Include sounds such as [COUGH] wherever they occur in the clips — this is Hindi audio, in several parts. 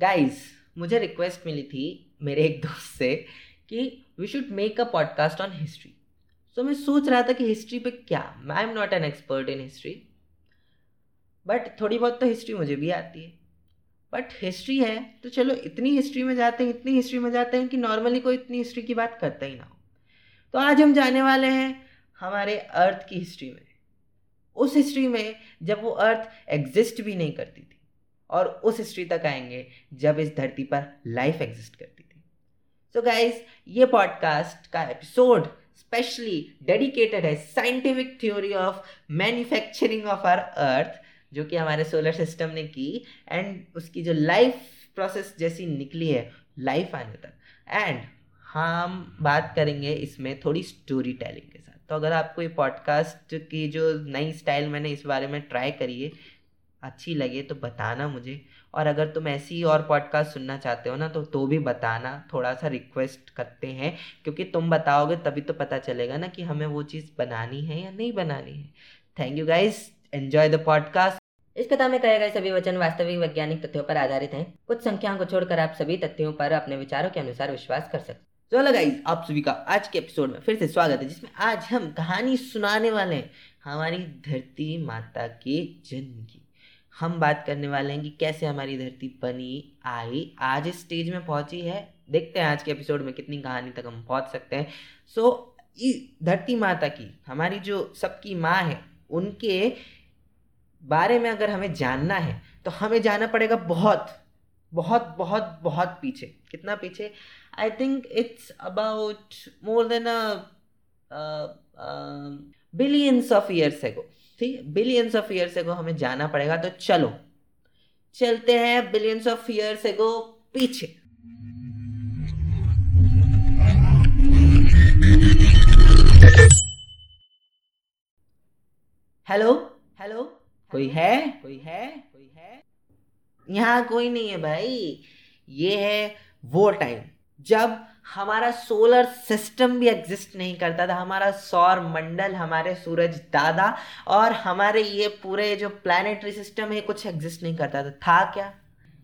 गाइस मुझे रिक्वेस्ट मिली थी मेरे एक दोस्त से कि we should make a podcast on history so मैं सोच रहा था कि हिस्ट्री पे क्या? I am not an expert in history but थोड़ी बहुत तो हिस्ट्री मुझे भी आती है. बट हिस्ट्री है तो चलो इतनी हिस्ट्री में जाते हैं, इतनी हिस्ट्री में जाते हैं कि नॉर्मली कोई इतनी हिस्ट्री की बात करता ही ना हो. तो आज हम जाने वाले हैं हमारे अर्थ की हिस्ट्री में. उस हिस्ट्री में जब वो अर्थ एग्जिस्ट भी नहीं करती थी. और उस हिस्ट्री तक आएँगे जब इस धरती पर लाइफ एग्जिस्ट करती थी। सो so गाइज़ ये पॉडकास्ट का एपिसोड स्पेशली डेडिकेटेड है scientific theory of manufacturing of our earth जो कि हमारे सोलर सिस्टम ने की एंड उसकी जो लाइफ प्रोसेस जैसी निकली है लाइफ आने तक। एंड हम बात करेंगे इसमें थोड़ी स्टोरी टेलिंग के साथ। तो अगर आपको ये पॉडकास्ट की जो नई स्टाइल मैंने इस बारे में ट्राई करी है अच्छी लगे तो बताना मुझे। और अगर तुम ऐसी और पॉडकास्ट सुनना चाहते हो ना तो तो भी बताना थोड़ा सा रिक्वेस्ट करते हैं क्योंकि तुम बताओगे तभी तो पता चलेगा ना कि हमें वो चीज़ बनानी है या नहीं बनानी है। Thank you guys enjoy the podcast इस कथा में कहे गए सभी वचन वास्तविक वैज्ञानिक तथ्यों पर आधारित हैं। कुछ संख्याओं को छोड़कर आप सभी तथ्यों पर अपने विचारों के अनुसार विश्वास कर सकते चलो गाइज़ आप सभी का आज के एपिसोड में फिर से स्वागत है जिसमें आज हम कहानी सुनाने वाले हैं हमारी धरती माता के जन्म की। हम बात करने वाले हैं कि कैसे हमारी धरती बनी आई आज इस स्टेज में पहुँची है। देखते हैं आज के एपिसोड में कितनी कहानी तक हम पहुँच सकते हैं। सो so, धरती माता की हमारी जो सबकी माँ है उनके बारे में अगर हमें जानना है तो हमें जाना पड़ेगा बहुत बहुत बहुत बहुत पीछे। कितना पीछे? I think it's about more than billions of years ago ठीक है बिलियंस ऑफ़ ईयर्स एगो हमें जाना पड़ेगा तो चलो। चलते हैं बिलियंस ऑफ़ ईयर्स एगो पीछे। हेलो हेलो कोई है? कोई है? कोई है? यहाँ कोई नहीं है भाई। ये है वो टाइम जब हमारा सोलर सिस्टम भी एग्जिस्ट नहीं करता था। हमारा सौर मंडल, हमारे सूरज दादा और हमारे ये पूरे जो प्लानिटरी सिस्टम है, कुछ एग्जिस्ट नहीं करता था। था क्या?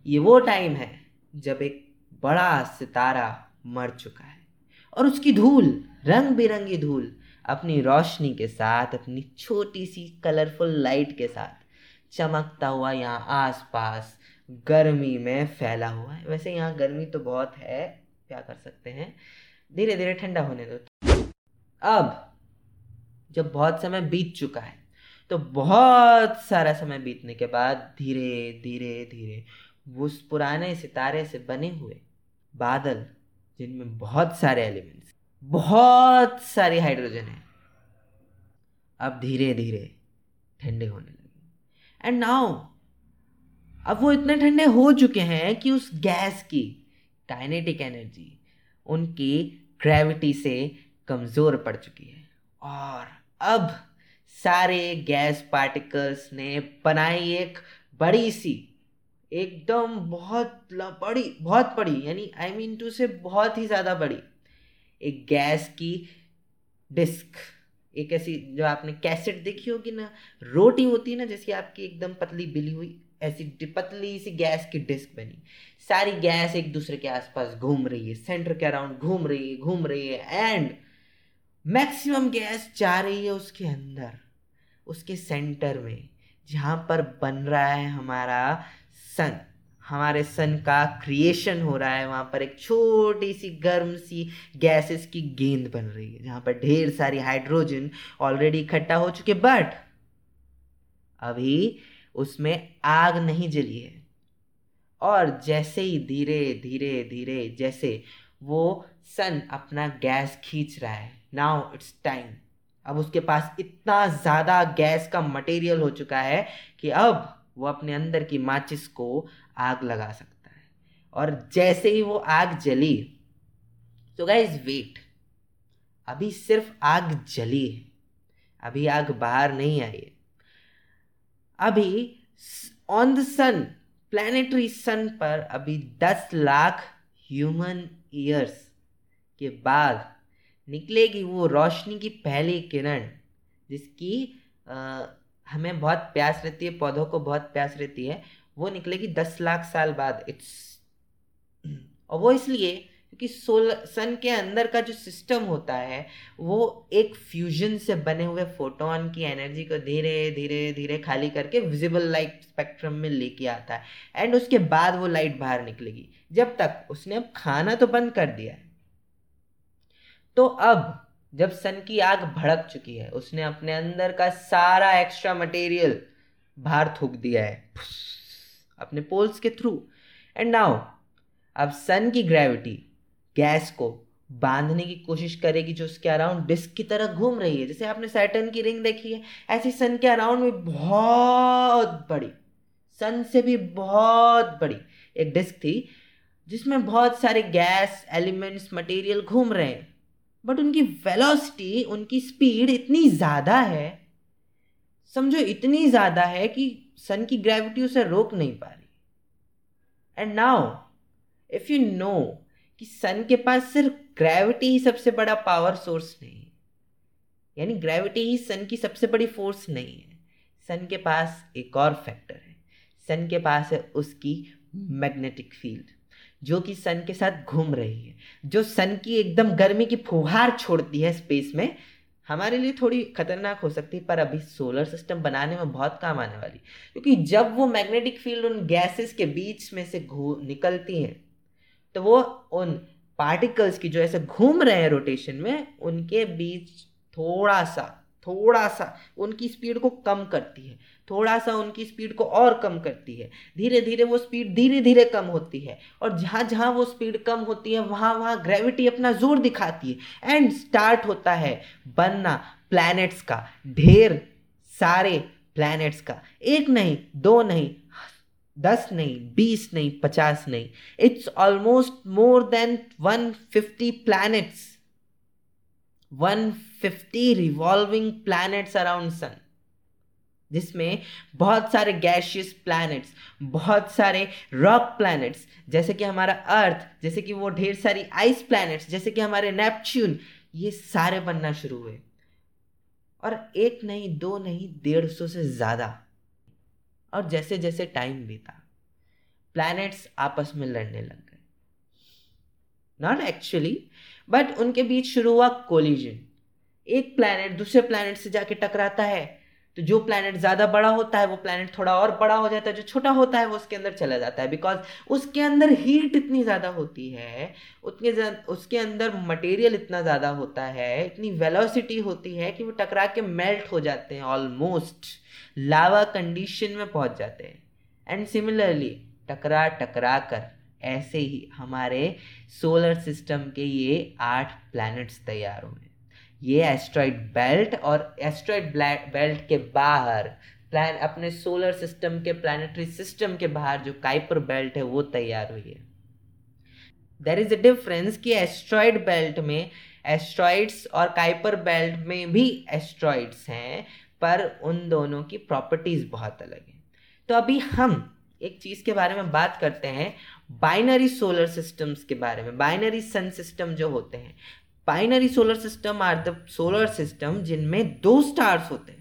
ये वो टाइम है जब एक बड़ा सितारा मर चुका है और उसकी धूल रंग बिरंगी धूल अपनी रोशनी के साथ, अपनी छोटी सी कलरफुल लाइट के साथ चमकता हुआ यहाँ आसपास गर्मी में फैला हुआ है। वैसे यहाँ गर्मी तो बहुत है क्या कर सकते हैं? धीरे धीरे ठंडा होने दो। अब, जब बहुत समय बीत चुका है तो बहुत सारा समय बीतने के बाद धीरे धीरे धीरे उस पुराने सितारे से बने हुए बादल, जिनमें बहुत सारे एलिमेंट्स, बहुत सारी हाइड्रोजन है, अब धीरे धीरे ठंडे होने लगे। एंड नाउ अब वो इतने ठंडे हो चुके हैं कि उस गैस की काइनेटिक एनर्जी उनकी ग्रेविटी से कमज़ोर पड़ चुकी है। और अब सारे गैस पार्टिकल्स ने बनाई एक बड़ी सी, एकदम बहुत बड़ी बहुत बड़ी, यानी आई मीन टू से बहुत ही ज़्यादा बड़ी, एक गैस की डिस्क एक ऐसी जो आपने कैसेट देखी होगी ना, रोटी होती है ना, जैसी आपकी एकदम पतली बिली हुई। ऐसी पतली सी गैस की डिस्क बनी। सारी गैस एक दूसरे के आसपास घूम रही है, सेंटर के अराउंड घूम रही है, घूम रही है एंड मैक्सिमम गैस जा रही है उसके अंदर, उसके सेंटर में, जहाँ पर बन रहा है हमारा सन हमारे सन का क्रिएशन हो रहा है, वहाँ पर एक छोटी सी गर्म सी गैसेस की गेंद बन रही है, जहाँ पर ढेर सारी हाइड्रोजन ऑलरेडी इकट्ठा हो चुके बट अभी उसमें आग नहीं जली है। और जैसे ही धीरे धीरे धीरे, जैसे वो सन अपना गैस खींच रहा है नाउ इट्स टाइम अब उसके पास इतना ज़्यादा गैस का मटेरियल हो चुका है कि अब वो अपने अंदर की माचिस को आग लगा सकता है। और जैसे ही वो आग जली तो गाइज़ वेट अभी सिर्फ़ आग जली है। अभी आग बाहर नहीं आई है। अभी on the sun planetary sun पर अभी दस लाख ह्यूमन ईयर्स के बाद निकलेगी वो रोशनी की पहली किरण जिसकी आ, हमें बहुत प्यास रहती है पौधों को बहुत प्यास रहती है वो निकलेगी दस लाख साल बाद। इट्स और वो इसलिए क्योंकि सोलर सन के अंदर का जो सिस्टम होता है, वो एक फ्यूजन से बने हुए फोटोन की एनर्जी को धीरे धीरे धीरे खाली करके विजिबल लाइट स्पेक्ट्रम में लेके आता है। एंड उसके बाद वो लाइट बाहर निकलेगी। जब तक उसने अब खाना तो बंद कर दिया है। तो अब जब सन की आग भड़क चुकी है, उसने अपने अंदर का सारा एक्स्ट्रा मटेरियल बाहर थूक दिया है। अपने पोल्स के थ्रू एंड नाउ अब सन की ग्रेविटी गैस को बांधने की कोशिश करेगी जो उसके अराउंड डिस्क की तरह घूम रही है। जैसे आपने सैटर्न की रिंग देखी है, ऐसी सन के अराउंड में बहुत बड़ी सन से भी बहुत बड़ी एक डिस्क थी, जिसमें बहुत सारे गैस, एलिमेंट्स मटेरियल घूम रहे हैं। बट उनकी वेलोसिटी उनकी स्पीड इतनी ज़्यादा है, समझो इतनी ज़्यादा है कि सन की ग्रेविटी उसे रोक नहीं पा रही। And now if you know कि सन के पास सिर्फ़ ग्रेविटी ही सबसे बड़ा पावर सोर्स नहीं है। यानी ग्रेविटी ही सन की सबसे बड़ी फोर्स नहीं है। सन के पास एक और फैक्टर है। सन के पास है उसकी मैग्नेटिक फ़ील्ड जो कि सन के साथ घूम रही है। जो सन की एकदम गर्मी की फुहार छोड़ती है स्पेस में, हमारे लिए थोड़ी खतरनाक हो सकती है, पर अभी सोलर सिस्टम बनाने में बहुत काम आने वाली क्योंकि जब वो मैग्नेटिक फ़ील्ड उन गैसेस के बीच में से घू निकलती हैं तो वो उन पार्टिकल्स की जो ऐसे घूम रहे हैं रोटेशन में, उनके बीच थोड़ा सा थोड़ा सा उनकी स्पीड को कम करती है। थोड़ा सा उनकी स्पीड को और कम करती है। धीरे धीरे वो स्पीड धीरे धीरे कम होती है और जहाँ जहाँ वो स्पीड कम होती है वहाँ वहाँ ग्रेविटी अपना ज़ोर दिखाती है। एंड स्टार्ट होता है बनना प्लैनेट्स का, ढेर सारे प्लैनेट्स का। एक नहीं, दो नहीं दस नहीं, बीस नहीं, पचास नहीं. It's almost more than one fifty planets one fifty revolving planets around sun जिसमें बहुत सारे गैशियस प्लैनेट्स बहुत सारे रॉक प्लैनेट्स जैसे कि हमारा अर्थ जैसे कि वो ढेर सारी आइस प्लैनेट्स जैसे कि हमारे नेपच्यून ये सारे बनना शुरू हुए. और एक नहीं, दो नहीं, डेढ़ सौ से ज़्यादा. और जैसे जैसे टाइम बीता प्लैनेट्स आपस में लड़ने लग गए। नॉट एक्चुअली बट उनके बीच शुरू हुआ कोलिजन एक प्लैनेट दूसरे प्लैनेट से जाके टकराता है। तो जो प्लैनेट ज़्यादा बड़ा होता है, वो प्लैनेट थोड़ा और बड़ा हो जाता है, जो छोटा होता है, वो उसके अंदर चला जाता है। बिकॉज़ उसके अंदर हीट इतनी ज़्यादा होती है, उतने उसके अंदर मटेरियल इतना ज़्यादा होता है, इतनी वेलोसिटी होती है कि वो टकरा के मेल्ट हो जाते हैं ऑलमोस्ट लावा कंडीशन में पहुँच जाते हैं। एंड सिमिलरली टकरा टकरा कर, ऐसे ही हमारे सोलर सिस्टम के ये आठ प्लैनेट्स तैयार हुए ये एस्ट्रॉइड बेल्ट और एस्ट्रॉइड बेल्ट के बाहर प्लान अपने सोलर सिस्टम के प्लानिटरी सिस्टम के बाहर जो काइपर बेल्ट है, वो तैयार हुई है। देर इज़ अ डिफरेंस कि एस्ट्रॉइड बेल्ट में एस्ट्रॉइड्स और काइपर बेल्ट में भी एस्ट्रॉइड्स हैं, पर उन दोनों की प्रॉपर्टीज़ बहुत अलग हैं। तो अभी हम एक चीज़ के बारे में बात करते हैं बाइनरी सोलर सिस्टम्स के बारे में। बाइनरी सन सिस्टम जो होते हैं binary solar system are the solar system जिनमें दो स्टार्स होते हैं।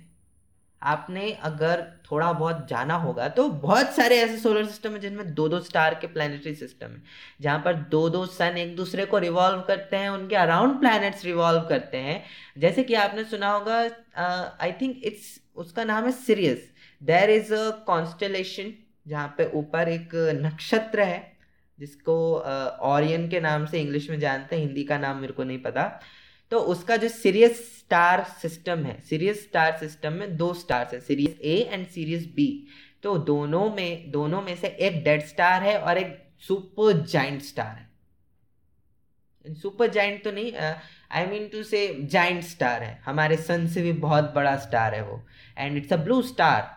आपने अगर थोड़ा बहुत जाना होगा तो बहुत सारे ऐसे सोलर सिस्टम है जिनमें दो दो स्टार के प्लानिटरी सिस्टम है। जहाँ पर दो दो सन एक दूसरे को रिवॉल्व करते हैं, उनके अराउंड प्लैनेट्स रिवॉल्व करते हैं। जैसे कि आपने सुना होगा आई थिंक इट्स उसका नाम है Sirius there is a constellation जहाँ पे ऊपर एक नक्षत्र है। जिसको ऑरियन के नाम से इंग्लिश में जानते हैं, हिंदी का नाम मेरे को नहीं पता। तो उसका जो सीरियस स्टार सिस्टम है सीरियस स्टार सिस्टम में दो स्टार्स है Sirius A and Sirius B तो दोनों में दोनों में से एक डेड स्टार है और एक सुपर जाइंट स्टार है। सुपर जाइंट तो नहीं I mean to say giant star है। हमारे सन से भी बहुत बड़ा स्टार है वो। And it's a blue star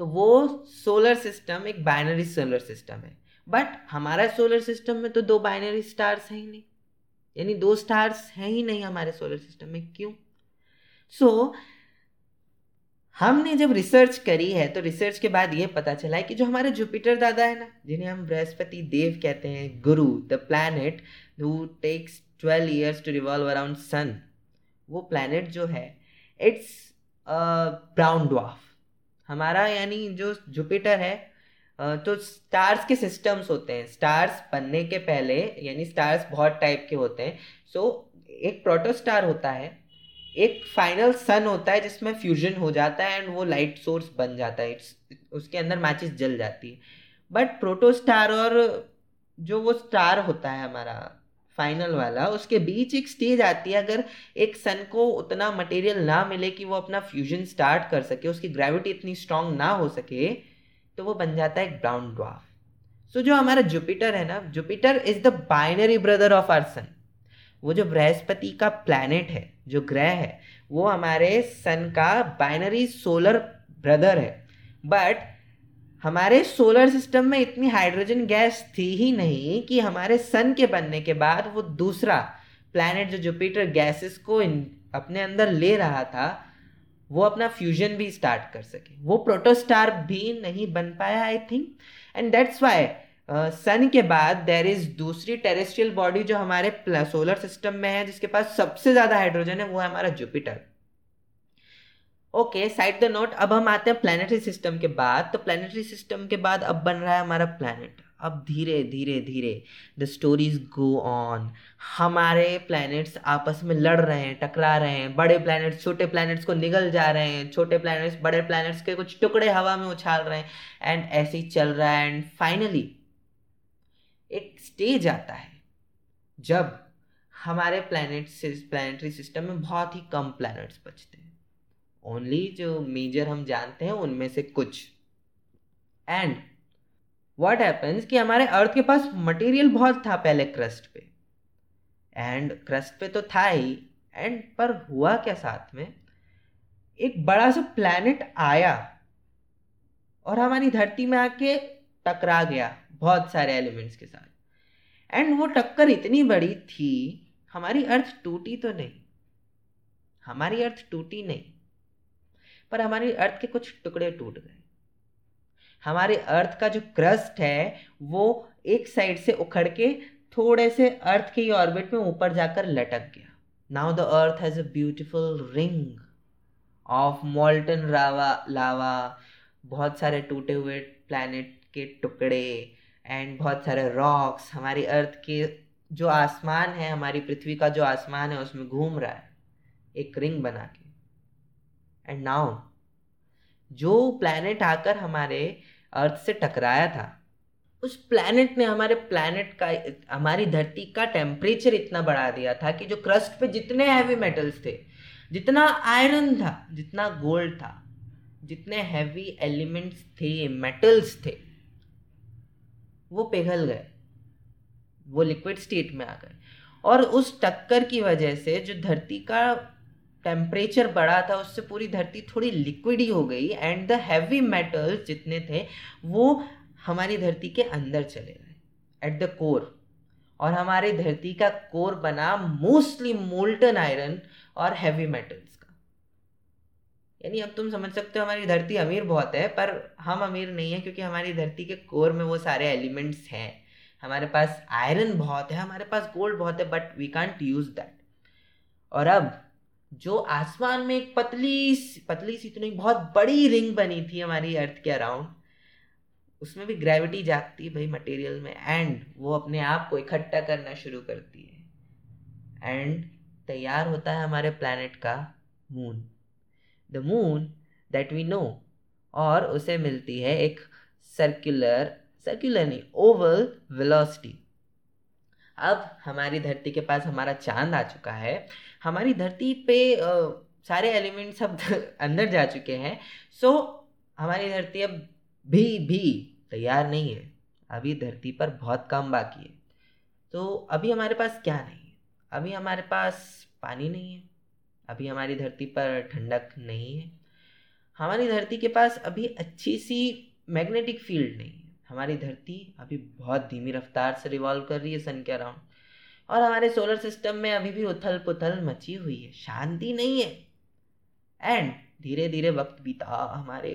तो वो सोलर सिस्टम एक बाइनरी सोलर सिस्टम है। बट हमारा सोलर सिस्टम में तो दो बाइनरी स्टार्स हैं ही नहीं। यानी दो स्टार्स हैं ही नहीं हमारे सोलर सिस्टम में। क्यों? सो so, हमने जब रिसर्च करी है तो रिसर्च के बाद ये पता चला है कि जो हमारे जुपिटर दादा है ना जिन्हें हम बृहस्पति देव कहते हैं Guru the planet who takes twelve years to revolve around sun वो प्लैनेट जो है इट्स ब्राउन ड्वाफ हमारा यानी जो जुपिटर है तो स्टार्स के सिस्टम्स होते हैं। स्टार्स बनने के पहले यानी स्टार्स बहुत टाइप के होते हैं। सो so, एक प्रोटोस्टार होता है एक फाइनल सन होता है जिसमें फ्यूजन हो जाता है एंड वो लाइट सोर्स बन जाता है। इट्स उसके अंदर मैचेस जल जाती है। बट प्रोटोस्टार और जो वो स्टार होता है हमारा फाइनल वाला उसके बीच एक स्टेज आती है। अगर एक सन को उतना मटेरियल ना मिले कि वो अपना फ्यूजन स्टार्ट कर सके उसकी ग्रेविटी इतनी स्ट्रांग ना हो सके तो वो बन जाता है एक ब्राउन ड्वार्फ सो जो हमारा जुपिटर है ना Jupiter is the binary brother of our sun वो जो बृहस्पति का प्लैनेट है, जो ग्रह है, वो हमारे सन का बाइनरी सोलर ब्रदर है. बट हमारे सोलर सिस्टम में इतनी हाइड्रोजन गैस थी ही नहीं कि हमारे सन के बनने के बाद वो दूसरा प्लैनेट जो जुपिटर गैसेस को अपने अंदर ले रहा था वो अपना फ्यूजन भी स्टार्ट कर सके। वो प्रोटोस्टार भी नहीं बन पाया I think and that's why sun के बाद देर इज़ दूसरी टेरेस्ट्रियल बॉडी जो हमारे सोलर सिस्टम में है, जिसके पास सबसे ज़्यादा हाइड्रोजन है, वो है हमारा Jupiter okay side the note अब हम आते हैं प्लानिटरी सिस्टम के बाद. तो प्लानिटरी सिस्टम के बाद अब बन रहा है हमारा प्लानट अब धीरे धीरे धीरे द स्टोरीज गो ऑन हमारे प्लैनेट्स आपस में लड़ रहे हैं, टकरा रहे हैं, बड़े प्लैनेट्स छोटे प्लैनेट्स को निगल जा रहे हैं, छोटे प्लैनेट्स बड़े प्लैनेट्स के कुछ टुकड़े हवा में उछाल रहे हैं एंड ऐसे ही चल रहा है एंड फाइनली एक स्टेज आता है जब हमारे प्लैनेट प्लानिटरी सिस्टम में बहुत ही कम प्लैनेट्स बचते हैं। ओनली जो मेजर हम जानते हैं उनमें से कुछ। एंड व्हाट हैपन्स कि हमारे अर्थ के पास मटेरियल बहुत था पहले क्रस्ट पे। एंड क्रस्ट पे तो था ही। एंड पर हुआ क्या साथ में? एक बड़ा सा प्लैनेट आया और हमारी धरती में आके टकरा गया बहुत सारे एलिमेंट्स के साथ। एंड वो टक्कर इतनी बड़ी थी, हमारी अर्थ टूटी तो नहीं। हमारी अर्थ टूटी नहीं। पर हमारी अर्थ के कुछ टुकड़े टूट गए। हमारे अर्थ का जो क्रस्ट है, वो एक साइड से उखड़ के थोड़े से अर्थ के ही ऑर्बिट में ऊपर जाकर लटक गया। Now the earth has a beautiful ring of molten Rawa lava बहुत सारे टूटे हुए प्लैनेट के टुकड़े एंड बहुत सारे रॉक्स हमारी अर्थ के जो आसमान है, हमारी पृथ्वी का जो आसमान है, उसमें घूम रहा है। एक रिंग बना के। एंड नाउ जो प्लैनेट आकर हमारे अर्थ से टकराया था। उस प्लैनेट ने हमारे प्लैनेट का, हमारी धरती का टेम्परेचर इतना बढ़ा दिया था कि जो क्रस्ट पे जितने हैवी मेटल्स थे, जितना आयरन था, जितना गोल्ड था, जितने हैवी एलिमेंट्स थे मेटल्स थे, वो पिघल गए। वो लिक्विड स्टेट में आ गए। और उस टक्कर की वजह से जो धरती का टेम्परेचर बढ़ा था, उससे पूरी धरती थोड़ी लिक्विड ही हो गई एंड द हैवी मेटल्स जितने थे, वो हमारी धरती के अंदर चले गए एट द कोर और हमारे धरती का कोर बना मोस्टली मोल्टन आयरन और हैवी मेटल्स का. यानी अब तुम समझ सकते हो हमारी धरती अमीर बहुत है, पर हम अमीर नहीं है क्योंकि हमारी धरती के कोर में वो सारे एलिमेंट्स हैं. हमारे पास आयरन बहुत है, हमारे पास गोल्ड बहुत है but we can't use that और अब जो आसमान में एक पतली पतली सी तो नहीं, बहुत बड़ी रिंग बनी थी हमारी अर्थ के अराउंड उसमें भी ग्रेविटी जागती है भाई मटेरियल में एंड वो अपने आप को इकट्ठा करना शुरू करती है। एंड तैयार होता है हमारे प्लानट का moon the moon that we know और उसे मिलती है एक सर्कुलर सर्कुलर नहीं ओवल वेलोसिटी अब हमारी धरती के पास हमारा चाँद आ चुका है हमारी धरती पे सारे एलिमेंट सब [LAUGHS] अंदर जा चुके हैं। सो, हमारी धरती अब भी भी तैयार नहीं है। अभी धरती पर बहुत काम बाकी है। तो अभी हमारे पास क्या नहीं है? अभी हमारे पास पानी नहीं है। अभी हमारी धरती पर ठंडक नहीं है। हमारी धरती के पास अभी अच्छी सी मैग्नेटिक फ़ील्ड नहीं है। हमारी धरती अभी बहुत धीमी रफ्तार से रिवॉल्व कर रही है सन के अराउंड। और हमारे सोलर सिस्टम में अभी भी उथल पुथल मची हुई है, शांति नहीं है। एंड धीरे धीरे वक्त बीता, हमारे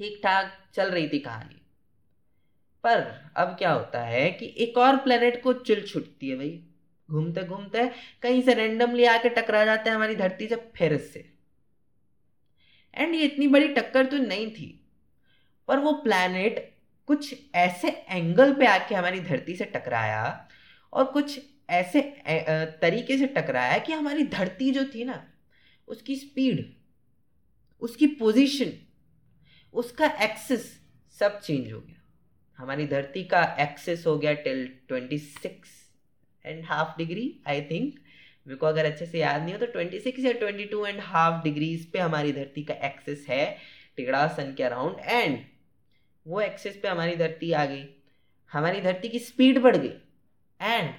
ठीक ठाक चल रही थी कहानी। पर अब क्या होता है कि एक और प्लेनेट को चिल छुटती है भाई। घूमते घूमते कहीं से रेंडमली आके टकरा जाते हैं हमारी धरती से, फिर से। एंड ये इतनी बड़ी टक्कर तो नहीं थी, पर वो प्लैनेट कुछ ऐसे एंगल पे आके हमारी धरती से टकराया और कुछ ऐसे तरीके से टकराया है कि हमारी धरती जो थी ना, उसकी स्पीड उसकी पोजीशन उसका एक्सेस सब चेंज हो गया। हमारी धरती का एक्सेस हो गया till twenty six and half degree I think मेरे को अगर अच्छे से याद नहीं हो तो ट्वेंटी सिक्स या twenty two and half degrees पे हमारी धरती का एक्सेस है टिगड़ा सन के अराउंड एंड वो एक्सेस पे हमारी धरती आ गई। हमारी धरती की स्पीड बढ़ गई। एंड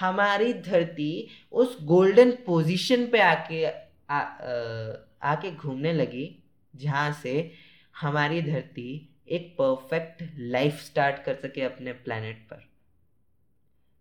हमारी धरती उस गोल्डन पोजीशन पे आके आ, आके घूमने लगी जहाँ से हमारी धरती एक परफेक्ट लाइफ स्टार्ट कर सके अपने प्लानट पर।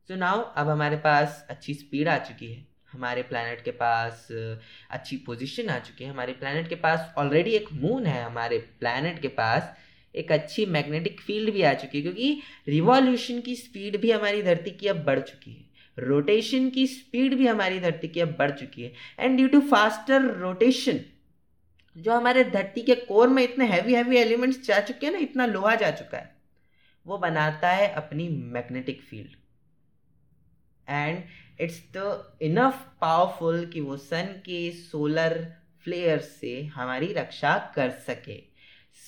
सो so नाउ अब हमारे पास अच्छी स्पीड आ चुकी है। हमारे प्लानट के पास अच्छी पोजीशन आ चुकी है। हमारे प्लानट के पास ऑलरेडी एक मून है। हमारे प्लानट के पास एक अच्छी मैग्नेटिक फ़ील्ड भी आ चुकी है, क्योंकि रिवॉल्यूशन की स्पीड भी हमारी धरती की अब बढ़ चुकी है। रोटेशन की स्पीड भी हमारी धरती की अब बढ़ चुकी है। And due to faster rotation जो हमारे धरती के कोर में इतने हैवी हैवी एलिमेंट्स जा चुके हैं ना, इतना लोहा जा चुका है, वो बनाता है अपनी magnetic field and it's the enough powerful कि वो सन के सोलर फ्लेयर से हमारी रक्षा कर सके।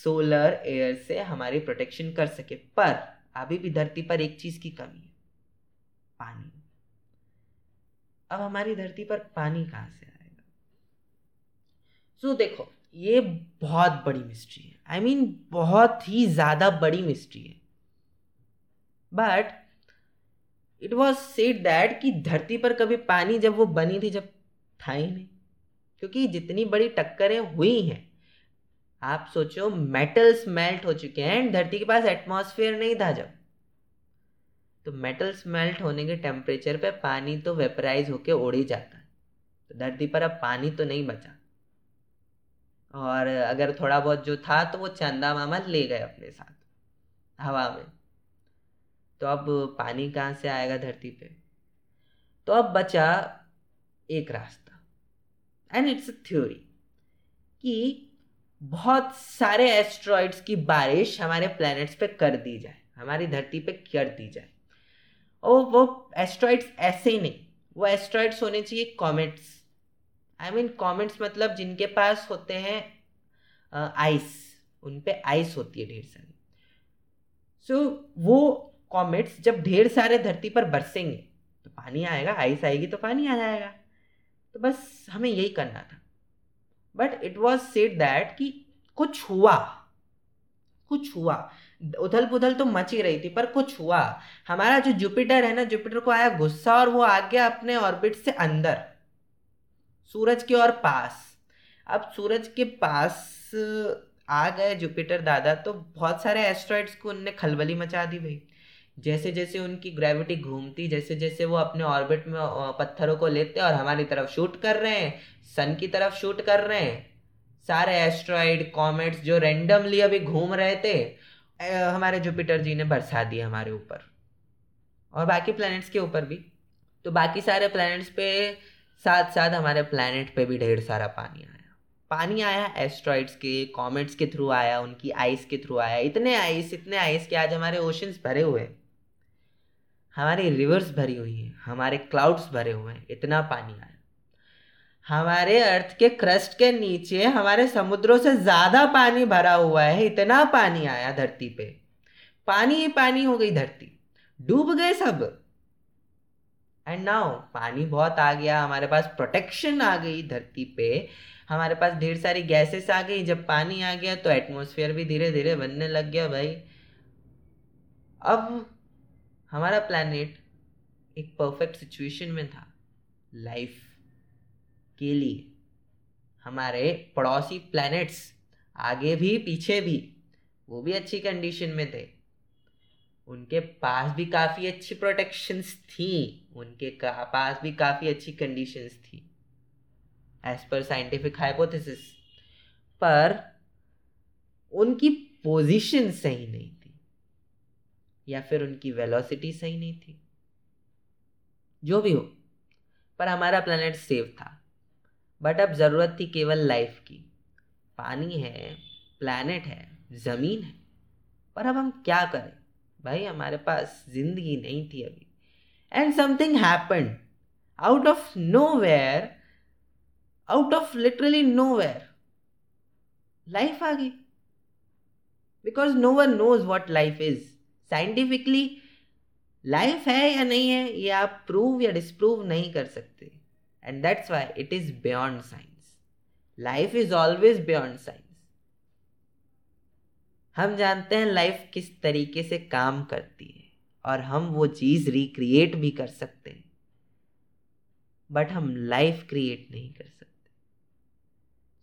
सोलर एयर से हमारी प्रोटेक्शन कर सके पर अभी भी धरती पर एक चीज़ की कमी है पानी। अब हमारी धरती पर पानी कहाँ से आएगा? सो देखो ये बहुत बड़ी मिस्ट्री है। आई I मीन mean, बहुत ही ज़्यादा बड़ी मिस्ट्री है। But it was said that कि धरती पर कभी पानी जब वो बनी थी जब था ही नहीं। क्योंकि जितनी बड़ी टक्करें हुई हैं आप सोचो मेटल्स मेल्ट हो चुके हैं एंड धरती के पास एटमॉस्फेयर नहीं था जब। तो मेटल्स मेल्ट होने के टेम्परेचर पे पानी तो वेपराइज होके उड़ ही जाता है। तो धरती पर अब पानी तो नहीं बचा। और अगर थोड़ा बहुत जो था तो वो चंदा मामा ले गए अपने साथ, हवा में। तो अब पानी कहाँ से आएगा धरती पे? तो अब बचा एक रास्ता। एंड इट्स अ थ्योरी कि बहुत सारे एस्ट्रॉइड्स की बारिश हमारे प्लैनेट्स पे कर दी जाए हमारी धरती पे कर दी जाए। और वो एस्ट्रॉइड्स ऐसे ही नहीं वो एस्ट्रॉइड्स होने चाहिए कॉमेट्स आई मीन कॉमेट्स मतलब जिनके पास होते हैं आइस उन पे आइस होती है ढेर सारी। सो so, वो कॉमेट्स जब ढेर सारे धरती पर बरसेंगे तो पानी आएगा आइस आएगी तो पानी आ जाएगा। तो बस हमें यही करना था। But it was said that कि कुछ हुआ। कुछ हुआ। उथल पुथल तो मच ही रही थी, पर कुछ हुआ। हमारा जो जुपिटर है ना जुपिटर को आया गुस्सा और वो आ गया अपने ऑर्बिट से अंदर। सूरज के और पास। अब सूरज के पास आ गए जुपिटर दादा तो बहुत सारे एस्ट्रॉइड्स को उनने खलबली मचा दी भाई। जैसे जैसे उनकी ग्रेविटी घूमती जैसे जैसे वो अपने ऑर्बिट में पत्थरों को लेते और हमारी तरफ़ शूट कर रहे हैं सन की तरफ़ शूट कर रहे हैं। सारे एस्ट्रॉइड कॉमेट्स जो रेंडमली अभी घूम रहे थे हमारे जुपिटर जी ने बरसा दिया हमारे ऊपर। और बाकी प्लैनेट्स के ऊपर भी। तो बाकी सारे प्लैनेट्स पे साथ साथ हमारे प्लैनेट पे भी ढेर सारा पानी आया। पानी आया एस्ट्रॉइड्स के कॉमेट्स के थ्रू आया, उनकी आइस के थ्रू आया। इतने आइस इतने आइस के आज हमारे ओशंस भरे हुए हैं। हमारी रिवर्स भरी हुई हैं, हमारे क्लाउड्स भरे हुए हैं, इतना पानी आया। हमारे अर्थ के क्रस्ट के नीचे, हमारे समुद्रों से ज़्यादा पानी भरा हुआ है, इतना पानी आया धरती पे। पानी ही पानी हो गई धरती। डूब गए सब। एंड नाउ पानी बहुत आ गया, हमारे पास प्रोटेक्शन आ गई धरती पे। हमारे पास ढेर सारी गैसेस आ गई, जब पानी आ गया तो एटमोसफियर भी धीरे धीरे बनने लग गया भाई। अब हमारा प्लानट एक परफेक्ट सिचुएशन में था। लाइफ के लिए। हमारे पड़ोसी प्लैनेट्स आगे भी, पीछे भी, वो भी अच्छी कंडीशन में थे। उनके पास भी काफ़ी अच्छी प्रोटेक्शंस थी। उनके का, पास भी काफ़ी अच्छी कंडीशंस थी। एज पर साइंटिफिक हाइपोथेसिस पर उनकी पोजीशन सही नहीं। या फिर उनकी वेलोसिटी सही नहीं थी। जो भी हो, पर हमारा प्लानट सेफ़ था। बट अब ज़रूरत थी केवल लाइफ की। पानी है प्लानट है, ज़मीन है। पर अब हम क्या करें? भाई, हमारे पास ज़िंदगी नहीं थी अभी। And something happen out of nowhere out of literally nowhere life आ गई। Because no one knows what life is scientifically life है या नहीं है, ये आप प्रूव या डिस्प्रूव नहीं कर सकते। And that's why it is beyond science life is always beyond science हम जानते हैं लाइफ किस तरीके से काम करती है, और हम वो चीज़ रिक्रिएट भी कर सकते हैं। बट हम लाइफ क्रिएट नहीं कर सकते।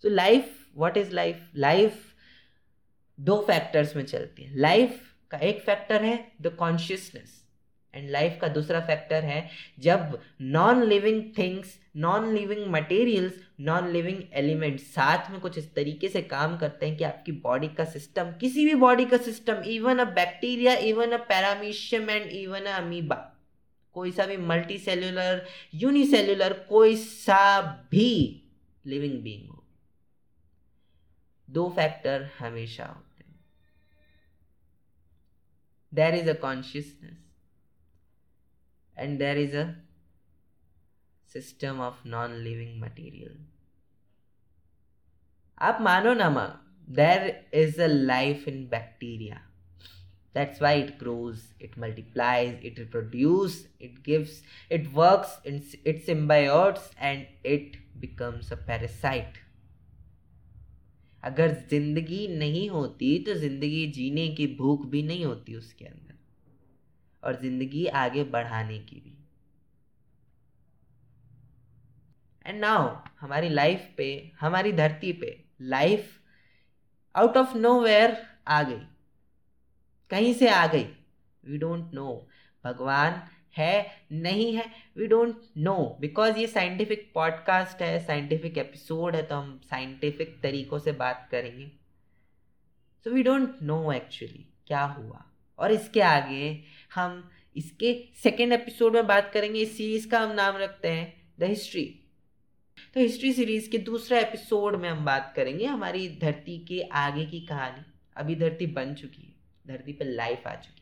So life what is life life दो फैक्टर्स में चलती है। लाइफ का एक फैक्टर है द कॉन्शियसनेस एंड लाइफ का दूसरा फैक्टर है, जब non living things non living materials non living element साथ में कुछ इस तरीके से काम करते हैं कि आपकी बॉडी का सिस्टम किसी भी बॉडी का system even a bacteria even a paramecium and even a amoeba कोई सा भी मल्टी सेल्यूलर यूनिसेल्यूलर कोई सा भी लिविंग बींग हो। दो फैक्टर हमेशा हैं। there is a consciousness and there is a system of non-living material आप मानो ना मानो there is a life in bacteria that's why it grows it multiplies it reproduces it gives it works it symbiotes and it becomes a parasite अगर ज़िंदगी नहीं होती तो ज़िंदगी जीने की भूख भी नहीं होती उसके अंदर। और ज़िंदगी आगे बढ़ाने की भी। एंड नाउ हमारी लाइफ पे, हमारी धरती पे life out of nowhere आ गई। कहीं से आ गई? वी डोंट नो भगवान है, नहीं है वी डोंट नो बिकॉज़ ये साइंटिफिक पॉडकास्ट है साइंटिफिक एपिसोड है तो हम साइंटिफिक तरीकों से बात करेंगे। So we don't know actually क्या हुआ। और इसके आगे हम इसके सेकेंड एपिसोड में बात करेंगे, इस सीरीज़ का हम नाम रखते हैं द हिस्ट्री तो हिस्ट्री सीरीज़ के दूसरे एपिसोड में हम बात करेंगे, हमारी धरती के आगे की कहानी। अभी धरती बन चुकी है, धरती पर लाइफ आ चुकी है।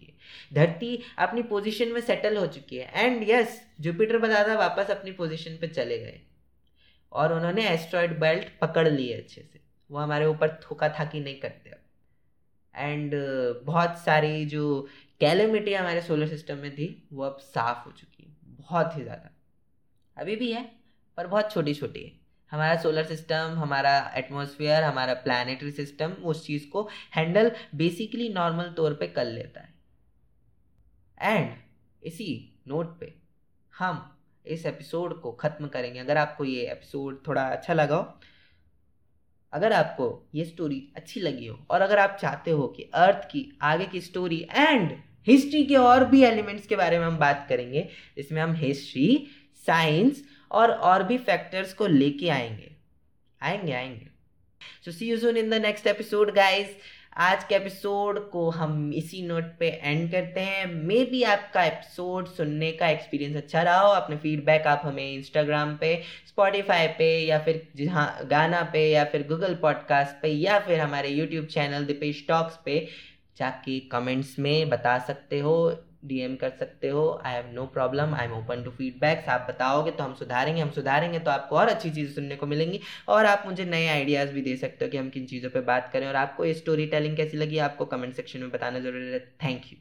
धरती अपनी पोजीशन में सेटल हो चुकी है। एंड यस जुपिटर बताता वापस अपनी पोजीशन पे चले गए। और उन्होंने एस्ट्रॉयड बेल्ट पकड़ लिए अच्छे से। वो हमारे ऊपर थोका थाकी नहीं करते एंड uh, बहुत सारी जो कैलेमिटी हमारे सोलर सिस्टम में थी वो अब साफ़ हो चुकी है। बहुत ही ज़्यादा। अभी भी है पर बहुत छोटी छोटी है। हमारा सोलर सिस्टम हमारा एटमॉस्फेयर हमारा प्लानिटरी सिस्टम उस चीज़ को हैंडल बेसिकली नॉर्मल तौर पे कर लेता है। एंड इसी नोट पे हम इस एपिसोड को ख़त्म करेंगे। अगर आपको ये एपिसोड थोड़ा अच्छा लगा हो, अगर आपको ये स्टोरी अच्छी लगी हो, और अगर आप चाहते हो कि अर्थ की आगे की स्टोरी एंड हिस्ट्री के और भी एलिमेंट्स के बारे में हम बात करेंगे, जिसमें हम हिस्ट्री साइंस और और भी फैक्टर्स को लेके आएँगे। आएँगे आएँगे। So see you soon in the next episode guys आज के एपिसोड को हम इसी नोट पे एंड करते हैं। मे बी आपका एपिसोड सुनने का एक्सपीरियंस अच्छा रहा हो अपने फीडबैक आप हमें इंस्टाग्राम पे स्पॉटिफाई पे, या फिर जहाँ गाना पे, या फिर गूगल पॉडकास्ट पे, या फिर हमारे यूट्यूब चैनल दिपेश टॉक्स पे, जाके कमेंट्स में बता सकते हो। डीएम कर सकते हो। I have no problem I am open to feedbacks आप बताओगे तो हम सुधारेंगे हम सुधारेंगे तो आपको और अच्छी चीज़ें सुनने को मिलेंगी और आप मुझे नए आइडियाज़ भी दे सकते हो कि हम किन चीज़ों पर बात करें और आपको ये स्टोरी टेलिंग कैसी लगी, आपको कमेंट सेक्शन में बताना ज़रूरी है। Thank you